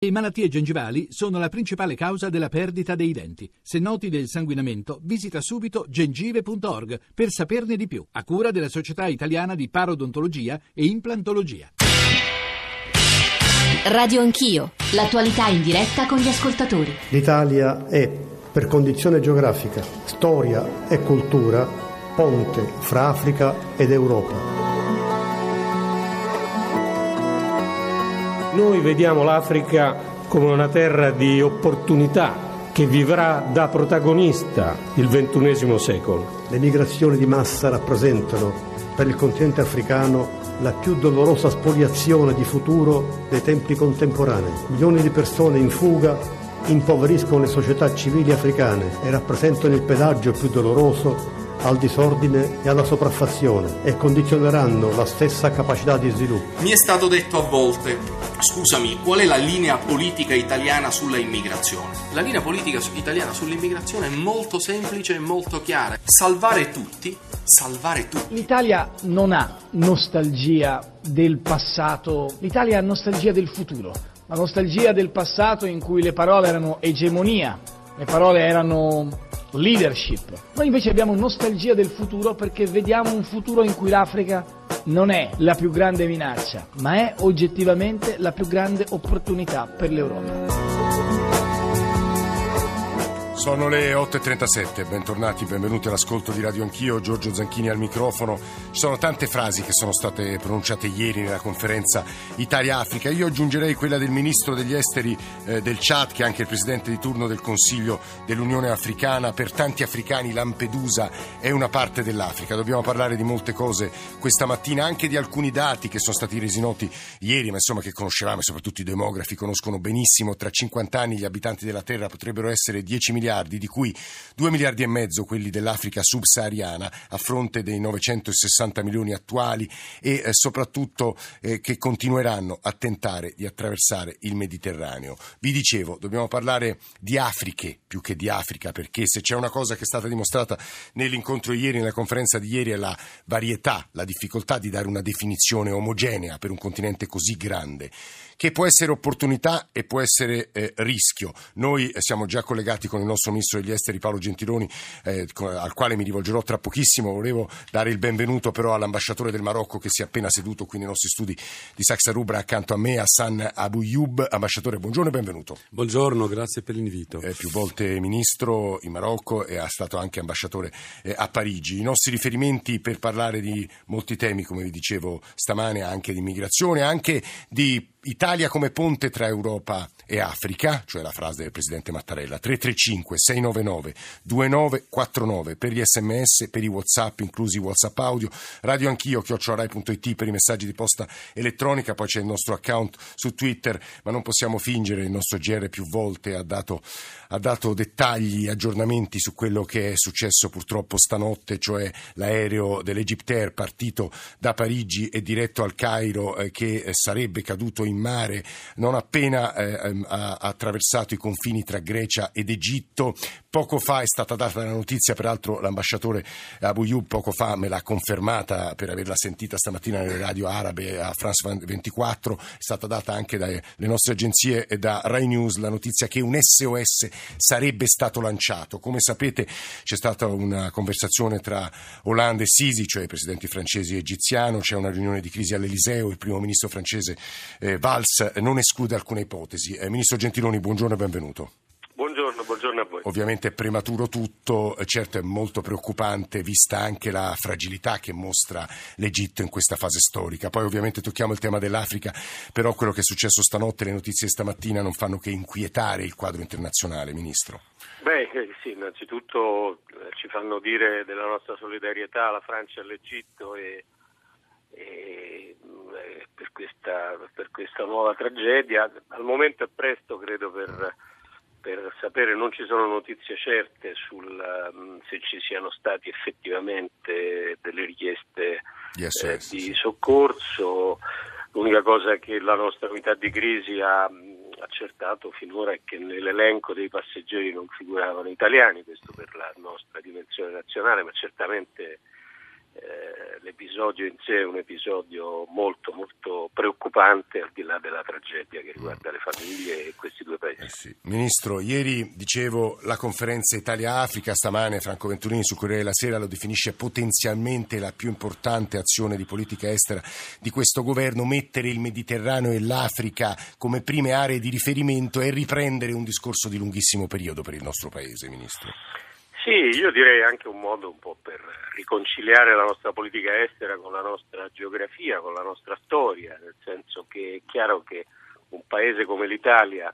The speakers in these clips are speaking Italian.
Le malattie gengivali sono la principale causa della perdita dei denti. Se noti del sanguinamento, visita subito gengive.org per saperne di più, a cura della Società Italiana di Parodontologia e Implantologia. Radio Anch'io, l'attualità in diretta con gli ascoltatori. L'Italia è, per condizione geografica, storia e cultura, ponte fra Africa ed Europa. Noi vediamo l'Africa come una terra di opportunità che vivrà da protagonista il XXI secolo. Le migrazioni di massa rappresentano per il continente africano la più dolorosa spoliazione di futuro dei tempi contemporanei. Milioni di persone in fuga impoveriscono le società civili africane e rappresentano il pedaggio più doloroso al disordine e alla sopraffazione e condizioneranno la stessa capacità di sviluppo. Mi è stato detto a volte, scusami, qual è la linea politica italiana sulla immigrazione? La linea politica italiana sull'immigrazione è molto semplice e molto chiara. Salvare tutti, salvare tutti. L'Italia non ha nostalgia del passato, l'Italia ha nostalgia del futuro. La nostalgia del passato in cui le parole erano egemonia, le parole erano leadership. Noi invece abbiamo nostalgia del futuro perché vediamo un futuro in cui l'Africa non è la più grande minaccia, ma è oggettivamente la più grande opportunità per l'Europa. Sono le 8.37, bentornati, benvenuti all'ascolto di Radio Anch'io, Giorgio Zanchini al microfono. Ci sono tante frasi che sono state pronunciate ieri nella conferenza Italia-Africa. Io aggiungerei quella del ministro degli esteri eh, del Chad, che è anche il presidente di turno del Consiglio dell'Unione Africana. Per tanti africani Lampedusa è una parte dell'Africa. Dobbiamo parlare di molte cose questa mattina, anche di alcuni dati che sono stati resi noti ieri, ma insomma che conoscevamo, e soprattutto i demografi conoscono benissimo. Tra 50 anni gli abitanti della Terra potrebbero essere 10 miliardi miliardi, di cui 2 miliardi e mezzo quelli dell'Africa subsahariana a fronte dei 960 milioni attuali e eh, soprattutto eh, che continueranno a tentare di attraversare il Mediterraneo. Vi dicevo, dobbiamo parlare di Afriche più che di Africa perché se c'è una cosa che è stata dimostrata nell'incontro ieri, nella conferenza di ieri, è la varietà, la difficoltà di dare una definizione omogenea per un continente così grande che può essere opportunità e può essere eh, rischio. Noi eh, siamo già collegati con il nostro ministro degli esteri Paolo Gentiloni, eh, al quale mi rivolgerò tra pochissimo. Volevo dare il benvenuto però all'ambasciatore del Marocco che si è appena seduto qui nei nostri studi di Saxa Rubra accanto a me, Hassan Abouyub. Ambasciatore, buongiorno e benvenuto. Buongiorno, grazie per l'invito. È più volte ministro in Marocco e è stato anche ambasciatore eh, a Parigi. I nostri riferimenti per parlare di molti temi, come vi dicevo stamane, anche di immigrazione, anche di Italia come ponte tra Europa e Africa, cioè la frase del Presidente Mattarella, 335-699-2949 per gli sms, per i whatsapp, inclusi whatsapp audio, radio anch'io, chiocciorai.it per i messaggi di posta elettronica, poi c'è il nostro account su Twitter, ma non possiamo fingere, il nostro GR più volte ha dato, ha dato dettagli, aggiornamenti su quello che è successo purtroppo stanotte, cioè l'aereo dell'Egyptair partito da Parigi e diretto al Cairo eh, che eh, sarebbe caduto in mare non appena eh, ehm, ha attraversato i confini tra Grecia ed Egitto. Poco fa è stata data la notizia, peraltro l'ambasciatore Abu Yub poco fa me l'ha confermata per averla sentita stamattina nelle radio arabe a France 24, è stata data anche dalle nostre agenzie e da Rai News la notizia che un SOS sarebbe stato lanciato. Come sapete c'è stata una conversazione tra Hollande e Sisi, cioè i presidenti francesi e egiziano, c'è una riunione di crisi all'Eliseo, il primo ministro francese eh, Valls non esclude alcune ipotesi. Eh, Ministro Gentiloni, buongiorno e benvenuto. Buongiorno, buongiorno a voi. Ovviamente è prematuro tutto, eh, certo è molto preoccupante vista anche la fragilità che mostra l'Egitto in questa fase storica. Poi ovviamente tocchiamo il tema dell'Africa, però quello che è successo stanotte, le notizie di stamattina non fanno che inquietare il quadro internazionale, Ministro. Beh, eh, sì, innanzitutto ci fanno dire della nostra solidarietà alla Francia e all'Egitto e, e per questa, per questa, nuova tragedia. Al momento è presto, credo, sapere, non ci sono notizie certe sul um, se ci siano stati effettivamente delle richieste yes, eh, yes, di soccorso. L'unica cosa che la nostra unità di crisi ha accertato finora è che nell'elenco dei passeggeri non figuravano italiani, questo per la nostra dimensione nazionale, ma certamente l'episodio in sé è un episodio molto molto preoccupante al di là della tragedia che riguarda le famiglie e questi due paesi. Eh sì. Ministro, ieri dicevo la conferenza Italia-Africa, stamane Franco Venturini su Corriere della Sera lo definisce potenzialmente la più importante azione di politica estera di questo governo, mettere il Mediterraneo e l'Africa come prime aree di riferimento e riprendere un discorso di lunghissimo periodo per il nostro Paese, Ministro. Sì, io direi anche un modo un po' per riconciliare la nostra politica estera con la nostra geografia, con la nostra storia, nel senso che è chiaro che un paese come l'Italia,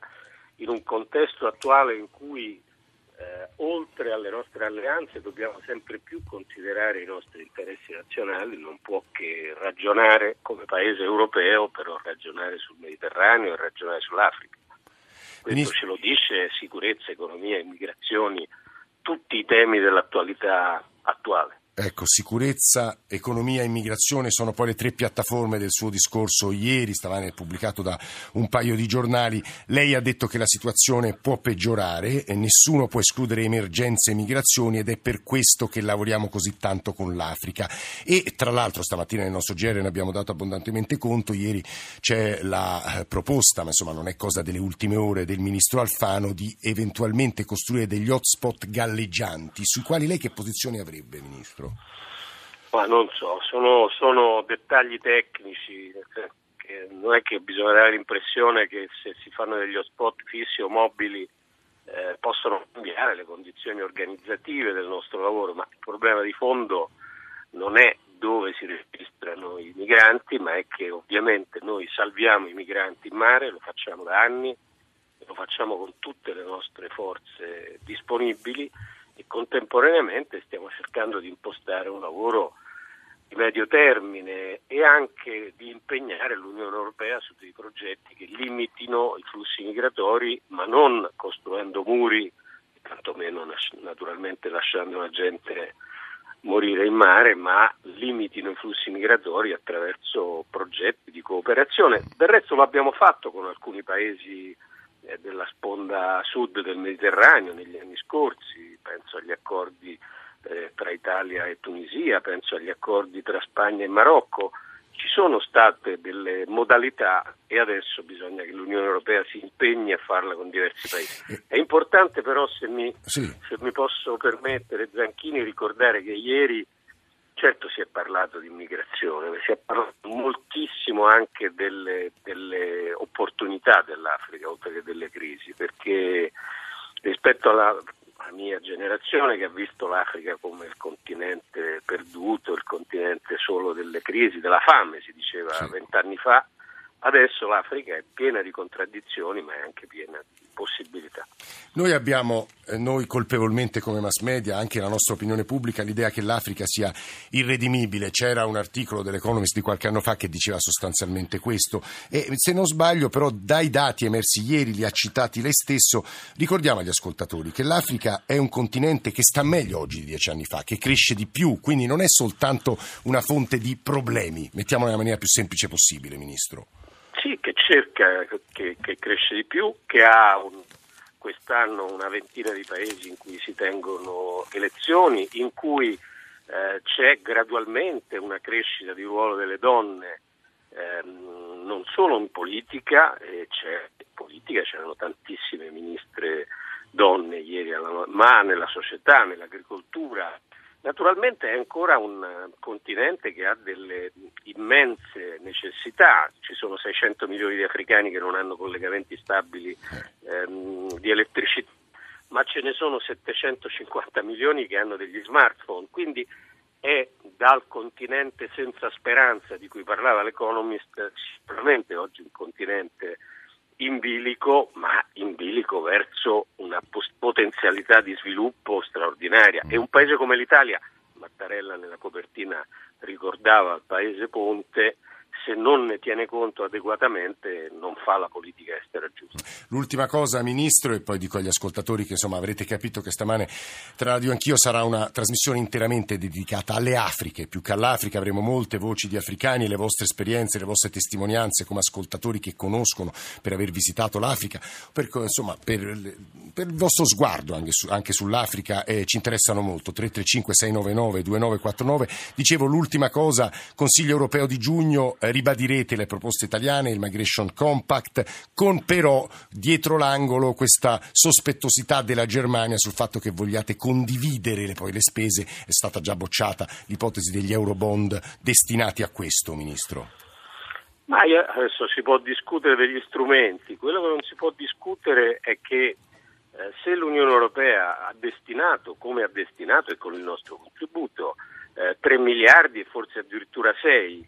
in un contesto attuale in cui eh, oltre alle nostre alleanze dobbiamo sempre più considerare i nostri interessi nazionali, non può che ragionare come paese europeo, però ragionare sul Mediterraneo e ragionare sull'Africa. Questo ce lo dice sicurezza, economia, immigrazioni tutti i temi dell'attualità attuale. Ecco, sicurezza, economia e immigrazione sono poi le tre piattaforme del suo discorso ieri, stamane pubblicato da un paio di giornali. Lei ha detto che la situazione può peggiorare nessuno può escludere emergenze e migrazioni ed è per questo che lavoriamo così tanto con l'Africa. E tra l'altro stamattina nel nostro GR ne abbiamo dato abbondantemente conto, ieri c'è la eh, proposta, ma insomma non è cosa delle ultime ore, del ministro Alfano di eventualmente costruire degli hotspot galleggianti, sui quali lei che posizione avrebbe, Ministro? Ma non so, sono, sono dettagli tecnici, non è che bisogna dare l'impressione che se si fanno degli hotspot fissi o mobili eh, possono cambiare le condizioni organizzative del nostro lavoro, ma il problema di fondo non è dove si registrano i migranti, ma è che ovviamente noi salviamo i migranti in mare, lo facciamo da anni, lo facciamo con tutte le nostre forze disponibili e contemporaneamente stiamo cercando di impostare un lavoro di medio termine e anche di impegnare l'Unione Europea su dei progetti che limitino i flussi migratori, ma non costruendo muri, tantomeno naturalmente lasciando la gente morire in mare, ma limitino i flussi migratori attraverso progetti di cooperazione. Del resto lo abbiamo fatto con alcuni paesi della sponda sud del Mediterraneo negli anni scorsi, penso agli accordi eh, tra Italia e Tunisia, penso agli accordi tra Spagna e Marocco. Ci sono state delle modalità e adesso bisogna che l'Unione Europea si impegni a farla con diversi paesi. È importante però, se mi, sì. se mi posso permettere, Zanchini, ricordare che ieri Certo si è parlato di immigrazione, si è parlato moltissimo anche delle, delle opportunità dell'Africa, oltre che delle crisi, perché rispetto alla, mia generazione che ha visto l'Africa come il continente perduto, il continente solo delle crisi, della fame, si diceva vent'anni sì. fa, Adesso l'Africa è piena di contraddizioni, ma è anche piena di possibilità. Noi abbiamo, eh, noi colpevolmente come mass media, anche la nostra opinione pubblica, l'idea che l'Africa sia irredimibile. C'era un articolo dell'Economist di qualche anno fa che diceva sostanzialmente questo. E se non sbaglio, però, dai dati emersi ieri, li ha citati lei stesso, ricordiamo agli ascoltatori che l'Africa è un continente che sta meglio oggi di dieci anni fa, che cresce di più, quindi non è soltanto una fonte di problemi. Mettiamola nella maniera più semplice possibile, Ministro. Sì, che cerca, che, che cresce di più, che ha un, quest'anno una ventina di paesi in cui si tengono elezioni, in cui eh, c'è gradualmente una crescita di ruolo delle donne, ehm, non solo in politica, eh, c'è politica, c'erano tantissime ministre donne ieri, alla, ma nella società, nell'agricoltura, Naturalmente è ancora un continente che ha delle immense necessità, ci sono 600 milioni di africani che non hanno collegamenti stabili ehm, di elettricità, ma ce ne sono 750 milioni che hanno degli smartphone, quindi è dal continente senza speranza di cui parlava l'Economist sicuramente oggi un continente in bilico, ma in bilico verso una potenzialità di sviluppo straordinaria. E un paese come l'Italia, Mattarella nella copertina ricordava il paese ponte, se non ne tiene conto adeguatamente non fa la politica estera giusta. L'ultima cosa, Ministro, e poi dico agli ascoltatori che insomma avrete capito che stamane tra Radio Anch'io sarà una trasmissione interamente dedicata alle Afriche, più che all'Africa avremo molte voci di africani, le vostre esperienze, le vostre testimonianze come ascoltatori che conoscono per aver visitato l'Africa, per, insomma per, per il vostro sguardo anche, su, anche sull'Africa eh, ci interessano molto. 335 699 2949. Dicevo l'ultima cosa, Consiglio europeo di giugno, eh, ribadirete le proposte italiane, il Migration Compact, con però dietro l'angolo questa sospettosità della Germania sul fatto che vogliate condividere le, poi le spese, è stata già bocciata l'ipotesi degli eurobond destinati a questo, Ministro. Ma adesso si può discutere degli strumenti, quello che non si può discutere è che eh, se l'Unione Europea ha destinato, come ha destinato e con il nostro contributo, eh, 3 miliardi e forse addirittura 6 eh,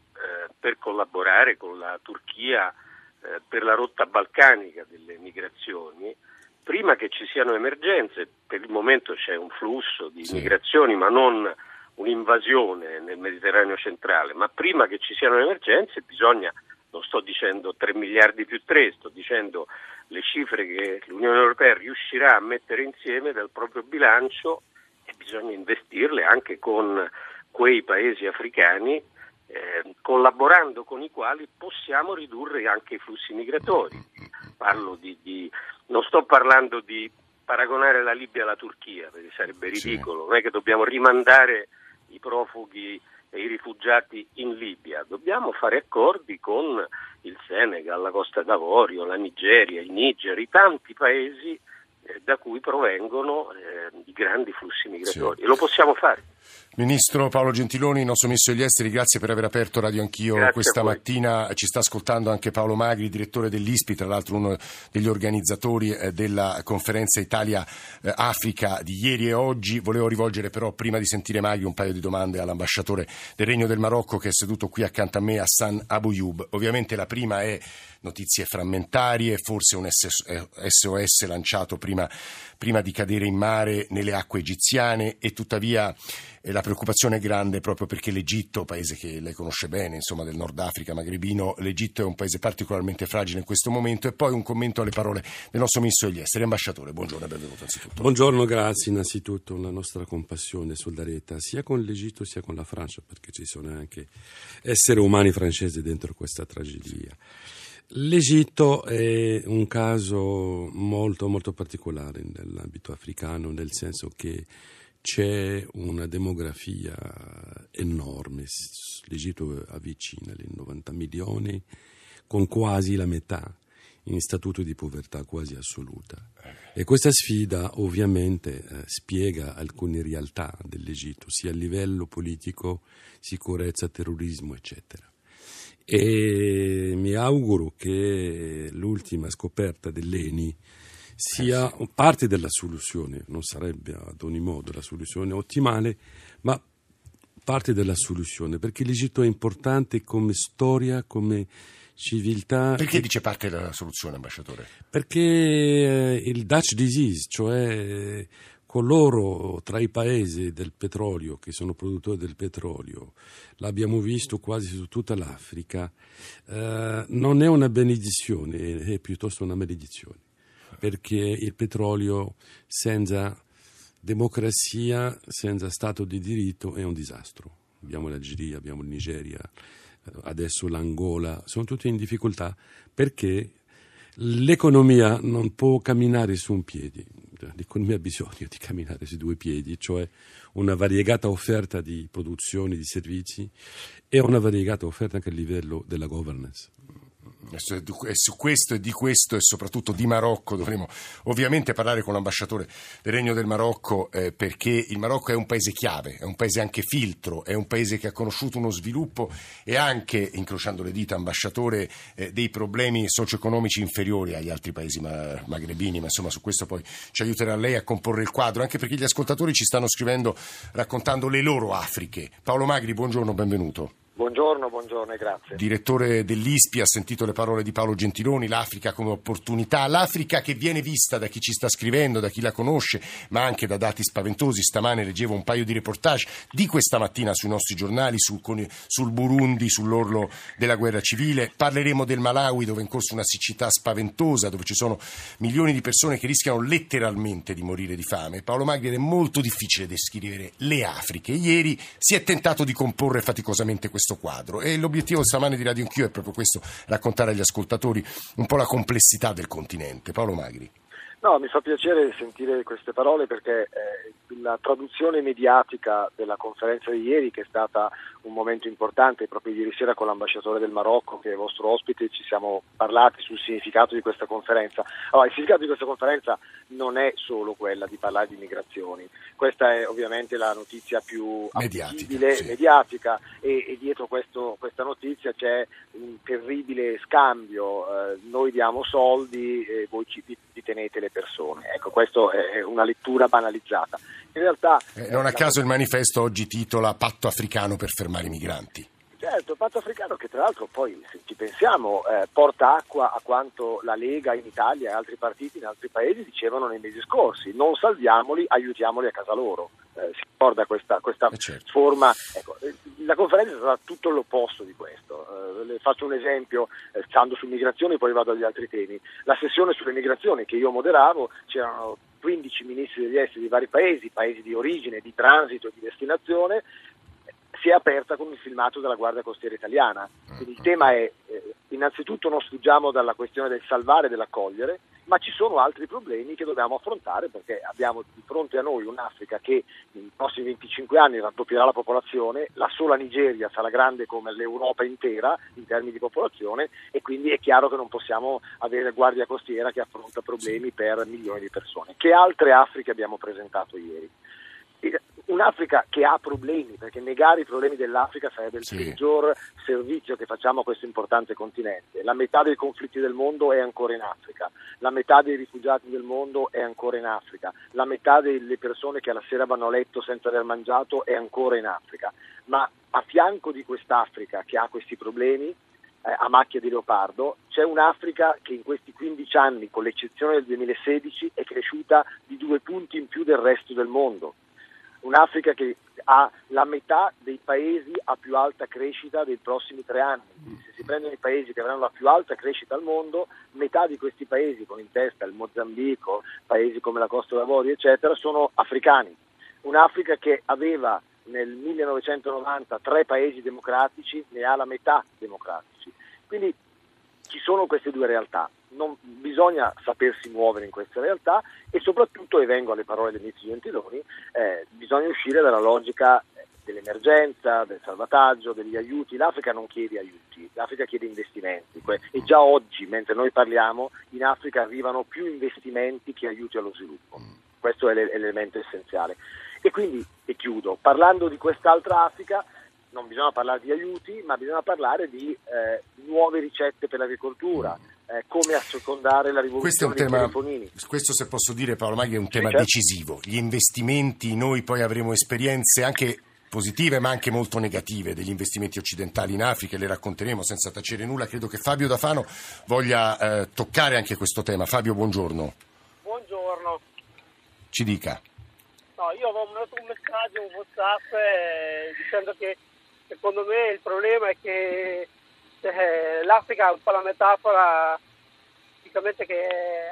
per collaborare con la Turchia eh, per la rotta balcanica delle migrazioni, prima che ci siano emergenze, per il momento c'è un flusso di sì. migrazioni ma non un'invasione nel Mediterraneo centrale, ma prima che ci siano emergenze bisogna, non sto dicendo 3 miliardi più 3, sto dicendo le cifre che l'Unione Europea riuscirà a mettere insieme dal proprio bilancio e bisogna investirle anche con quei paesi africani eh, collaborando con i quali possiamo ridurre anche i flussi migratori. Di, di, non sto parlando di paragonare la Libia alla Turchia, perché sarebbe ridicolo, sì. non è che dobbiamo rimandare i profughi e i rifugiati in Libia, dobbiamo fare accordi con il Senegal, la Costa d'Avorio, la Nigeria, il Niger, i tanti paesi eh, da cui provengono eh, i grandi flussi migratori sì. e lo possiamo fare. Ministro Paolo Gentiloni, nostro Ministro degli Esteri, grazie per aver aperto Radio Anch'io grazie questa mattina. Ci sta ascoltando anche Paolo Magri, direttore dell'ISPI, tra l'altro uno degli organizzatori eh, della conferenza Italia-Africa di ieri e oggi. Volevo rivolgere però, prima di sentire Magri, un paio di domande all'ambasciatore del Regno del Marocco che è seduto qui accanto a me, Hassan Abouyub. Ovviamente la prima è notizie frammentarie, forse un SOS lanciato prima, prima di cadere in mare nelle acque egiziane e tuttavia eh, la preoccupazione è grande proprio perché l'Egitto, paese che lei conosce bene, insomma del Nord Africa magrebino, l'Egitto è un paese particolarmente fragile in questo momento e poi un commento alle parole del nostro Ministro degli Esteri. Ambasciatore, buongiorno e benvenuto anzitutto. Buongiorno, grazie innanzitutto, la nostra compassione e solidarietà sia con l'Egitto sia con la Francia perché ci sono anche esseri umani francesi dentro questa tragedia. L'Egitto è un caso molto, molto particolare nell'ambito africano, nel senso che c'è una demografia enorme. L'Egitto avvicina i 90 milioni, con quasi la metà in statuto di povertà quasi assoluta. E questa sfida ovviamente eh, spiega alcune realtà dell'Egitto, sia a livello politico, sicurezza, terrorismo, eccetera e mi auguro che l'ultima scoperta dell'ENI sia parte della soluzione, non sarebbe ad ogni modo la soluzione ottimale, ma parte della soluzione, perché l'Egitto è importante come storia, come civiltà. Perché dice parte della soluzione, ambasciatore? Perché eh, il Dutch disease, cioè coloro tra i paesi del petrolio, che sono produttori del petrolio, l'abbiamo visto quasi su tutta l'Africa, eh, non è una benedizione, è piuttosto una maledizione, perché il petrolio senza democrazia, senza Stato di diritto è un disastro. Abbiamo l'Algeria, abbiamo il Nigeria, eh, adesso l'Angola, sono tutti in difficoltà perché l'economia non può camminare su un piede l'economia ha bisogno di camminare su due piedi, cioè una variegata offerta di produzioni, di servizi e una variegata offerta anche a livello della governance. E su questo e di questo e soprattutto di Marocco dovremo ovviamente parlare con l'ambasciatore del Regno del Marocco eh, perché il Marocco è un paese chiave, è un paese anche filtro, è un paese che ha conosciuto uno sviluppo e anche, incrociando le dita, ambasciatore, eh, dei problemi socio-economici inferiori agli altri paesi ma- magrebini, ma insomma su questo poi ci aiuterà lei a comporre il quadro, anche perché gli ascoltatori ci stanno scrivendo raccontando le loro Afriche. Paolo Magri, buongiorno, benvenuto. Buongiorno, buongiorno e grazie. Direttore dell'ISPI, ha sentito le parole di Paolo Gentiloni, l'Africa come opportunità, l'Africa che viene vista da chi ci sta scrivendo, da chi la conosce, ma anche da dati spaventosi. Stamane leggevo un paio di reportage di questa mattina sui nostri giornali sul, sul Burundi, sull'orlo della guerra civile. Parleremo del Malawi dove è in corso una siccità spaventosa, dove ci sono milioni di persone che rischiano letteralmente di morire di fame. Paolo Magri è molto difficile descrivere le Afriche. Ieri si è tentato di comporre faticosamente questo questo quadro e l'obiettivo stamane di Radio Anch'io è proprio questo, raccontare agli ascoltatori un po' la complessità del continente. Paolo Magri. No, mi fa piacere sentire queste parole perché eh, la traduzione mediatica della conferenza di ieri, che è stata un momento importante, proprio ieri sera con l'ambasciatore del Marocco, che è vostro ospite, ci siamo parlati sul significato di questa conferenza. Allora, il significato di questa conferenza non è solo quella di parlare di migrazioni, questa è ovviamente la notizia più mediatica, sì. mediatica e, e, dietro questo, questa notizia c'è un terribile scambio, eh, noi diamo soldi e voi ci, tenete le persone. Ecco, questa è una lettura banalizzata. In realtà, eh, non a caso il manifesto oggi titola Patto africano per fermare i migranti. Certo, il patto africano che tra l'altro poi, se ci pensiamo, eh, porta acqua a quanto la Lega in Italia e altri partiti in altri paesi dicevano nei mesi scorsi. Non salviamoli, aiutiamoli a casa loro. Eh, si ricorda questa, questa eh certo. forma. Ecco, eh, la conferenza stata tutto l'opposto di questo. Eh, le faccio un esempio, eh, stando su migrazioni, poi vado agli altri temi. La sessione sulle migrazioni che io moderavo, c'erano 15 ministri degli esteri di vari paesi, paesi di origine, di transito e di destinazione, si è aperta con il filmato della Guardia Costiera Italiana. Quindi il tema è, eh, innanzitutto non sfuggiamo dalla questione del salvare e dell'accogliere, ma ci sono altri problemi che dobbiamo affrontare perché abbiamo di fronte a noi un'Africa che nei prossimi 25 anni raddoppierà la popolazione, la sola Nigeria sarà grande come l'Europa intera in termini di popolazione e quindi è chiaro che non possiamo avere Guardia Costiera che affronta problemi per milioni di persone. Che altre Afriche abbiamo presentato ieri? un'Africa che ha problemi, perché negare i problemi dell'Africa sarebbe il sì. peggior servizio che facciamo a questo importante continente. La metà dei conflitti del mondo è ancora in Africa, la metà dei rifugiati del mondo è ancora in Africa, la metà delle persone che alla sera vanno a letto senza aver mangiato è ancora in Africa. Ma a fianco di quest'Africa che ha questi problemi, eh, a macchia di leopardo, c'è un'Africa che in questi 15 anni, con l'eccezione del 2016, è cresciuta di due punti in più del resto del mondo un'Africa che ha la metà dei paesi a più alta crescita dei prossimi tre anni. Se si prendono i paesi che avranno la più alta crescita al mondo, metà di questi paesi, con in testa il Mozambico, paesi come la Costa d'Avorio, eccetera, sono africani. Un'Africa che aveva nel 1990 tre paesi democratici, ne ha la metà democratici. Quindi ci sono queste due realtà non, bisogna sapersi muovere in queste realtà e soprattutto, e vengo alle parole del ministro Gentiloni, eh, bisogna uscire dalla logica dell'emergenza, del salvataggio, degli aiuti. L'Africa non chiede aiuti, l'Africa chiede investimenti e già oggi, mentre noi parliamo, in Africa arrivano più investimenti che aiuti allo sviluppo. Questo è l'elemento essenziale. E quindi, e chiudo, parlando di quest'altra Africa, non bisogna parlare di aiuti, ma bisogna parlare di eh, nuove ricette per l'agricoltura, eh, come assecondare la rivoluzione questo è un tema, Questo se posso dire Paolo Maghi è un tema certo. decisivo. Gli investimenti, noi poi avremo esperienze anche positive ma anche molto negative degli investimenti occidentali in Africa e le racconteremo senza tacere nulla. Credo che Fabio Dafano voglia eh, toccare anche questo tema. Fabio, buongiorno. Buongiorno. Ci dica. No, io avevo mandato un messaggio, un WhatsApp eh, dicendo che secondo me il problema è che eh, l'Africa è un po' la metafora che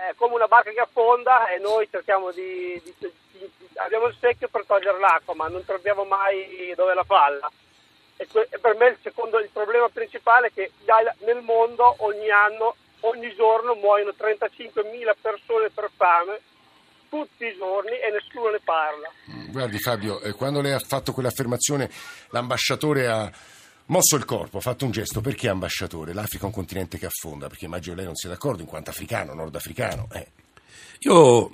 è come una barca che affonda e noi cerchiamo di, di, di, di abbiamo il secchio per togliere l'acqua ma non troviamo mai dove la falla e, que- e per me il, secondo, il problema principale è che nel mondo ogni anno ogni giorno muoiono 35.000 persone per fame tutti i giorni e nessuno ne parla. Guardi Fabio, eh, quando lei ha fatto quell'affermazione l'ambasciatore ha mosso il corpo, fatto un gesto. Perché ambasciatore? L'Africa è un continente che affonda, perché immagino lei non sia d'accordo in quanto africano, nordafricano. Eh. Io,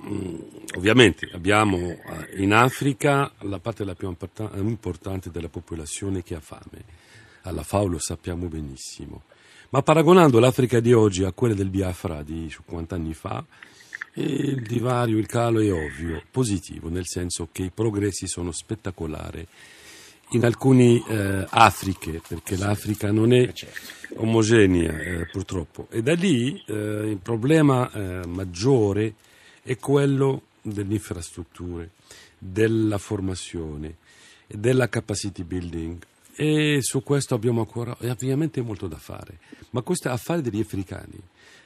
ovviamente, abbiamo eh, in Africa la parte la più importante della popolazione che ha fame. Alla FAO lo sappiamo benissimo. Ma paragonando l'Africa di oggi a quella del Biafra di 50 anni fa, il divario, il calo è ovvio, positivo, nel senso che i progressi sono spettacolari in alcune eh, Afriche, perché l'Africa non è omogenea eh, purtroppo. E da lì eh, il problema eh, maggiore è quello delle infrastrutture, della formazione, della capacity building. E su questo abbiamo ancora ovviamente molto da fare. Ma questo è affare degli africani.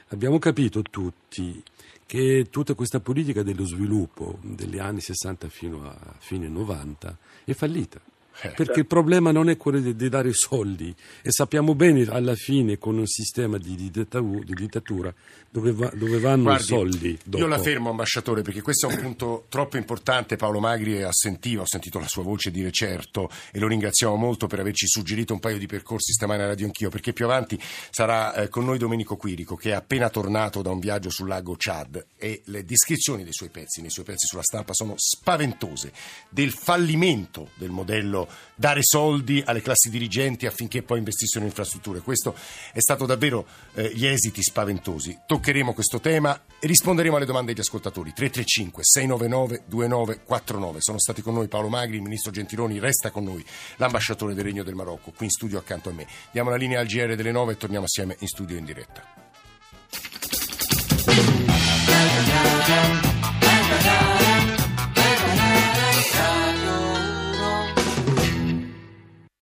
Abbiamo capito tutti che tutta questa politica dello sviluppo degli anni 60 fino a fine 90 è fallita. Eh, Perché il problema non è quello di, di, dare soldi e sappiamo bene alla fine con un sistema di, dittatura, di dittatura dove, va, dove, vanno Guardi, i soldi. Dopo. Io la fermo, ambasciatore, perché questo è un punto troppo importante. Paolo Magri assentiva, ho sentito la sua voce dire certo e lo ringraziamo molto per averci suggerito un paio di percorsi stamane a Radio Anch'io, perché più avanti sarà eh, con noi Domenico Quirico, che è appena tornato da un viaggio sul lago Chad e le descrizioni dei suoi pezzi, nei suoi pezzi sulla stampa sono spaventose del fallimento del modello dare soldi alle classi dirigenti affinché poi investissero in infrastrutture. Questo è stato davvero eh, gli esiti spaventosi. Toccheremo questo tema e risponderemo alle domande degli ascoltatori. 335 699 2949. Sono stati con noi Paolo Magri, il ministro Gentiloni resta con noi, l'ambasciatore del Regno del Marocco, qui in studio accanto a me. Diamo la linea al GR delle 9 e torniamo assieme in studio in diretta.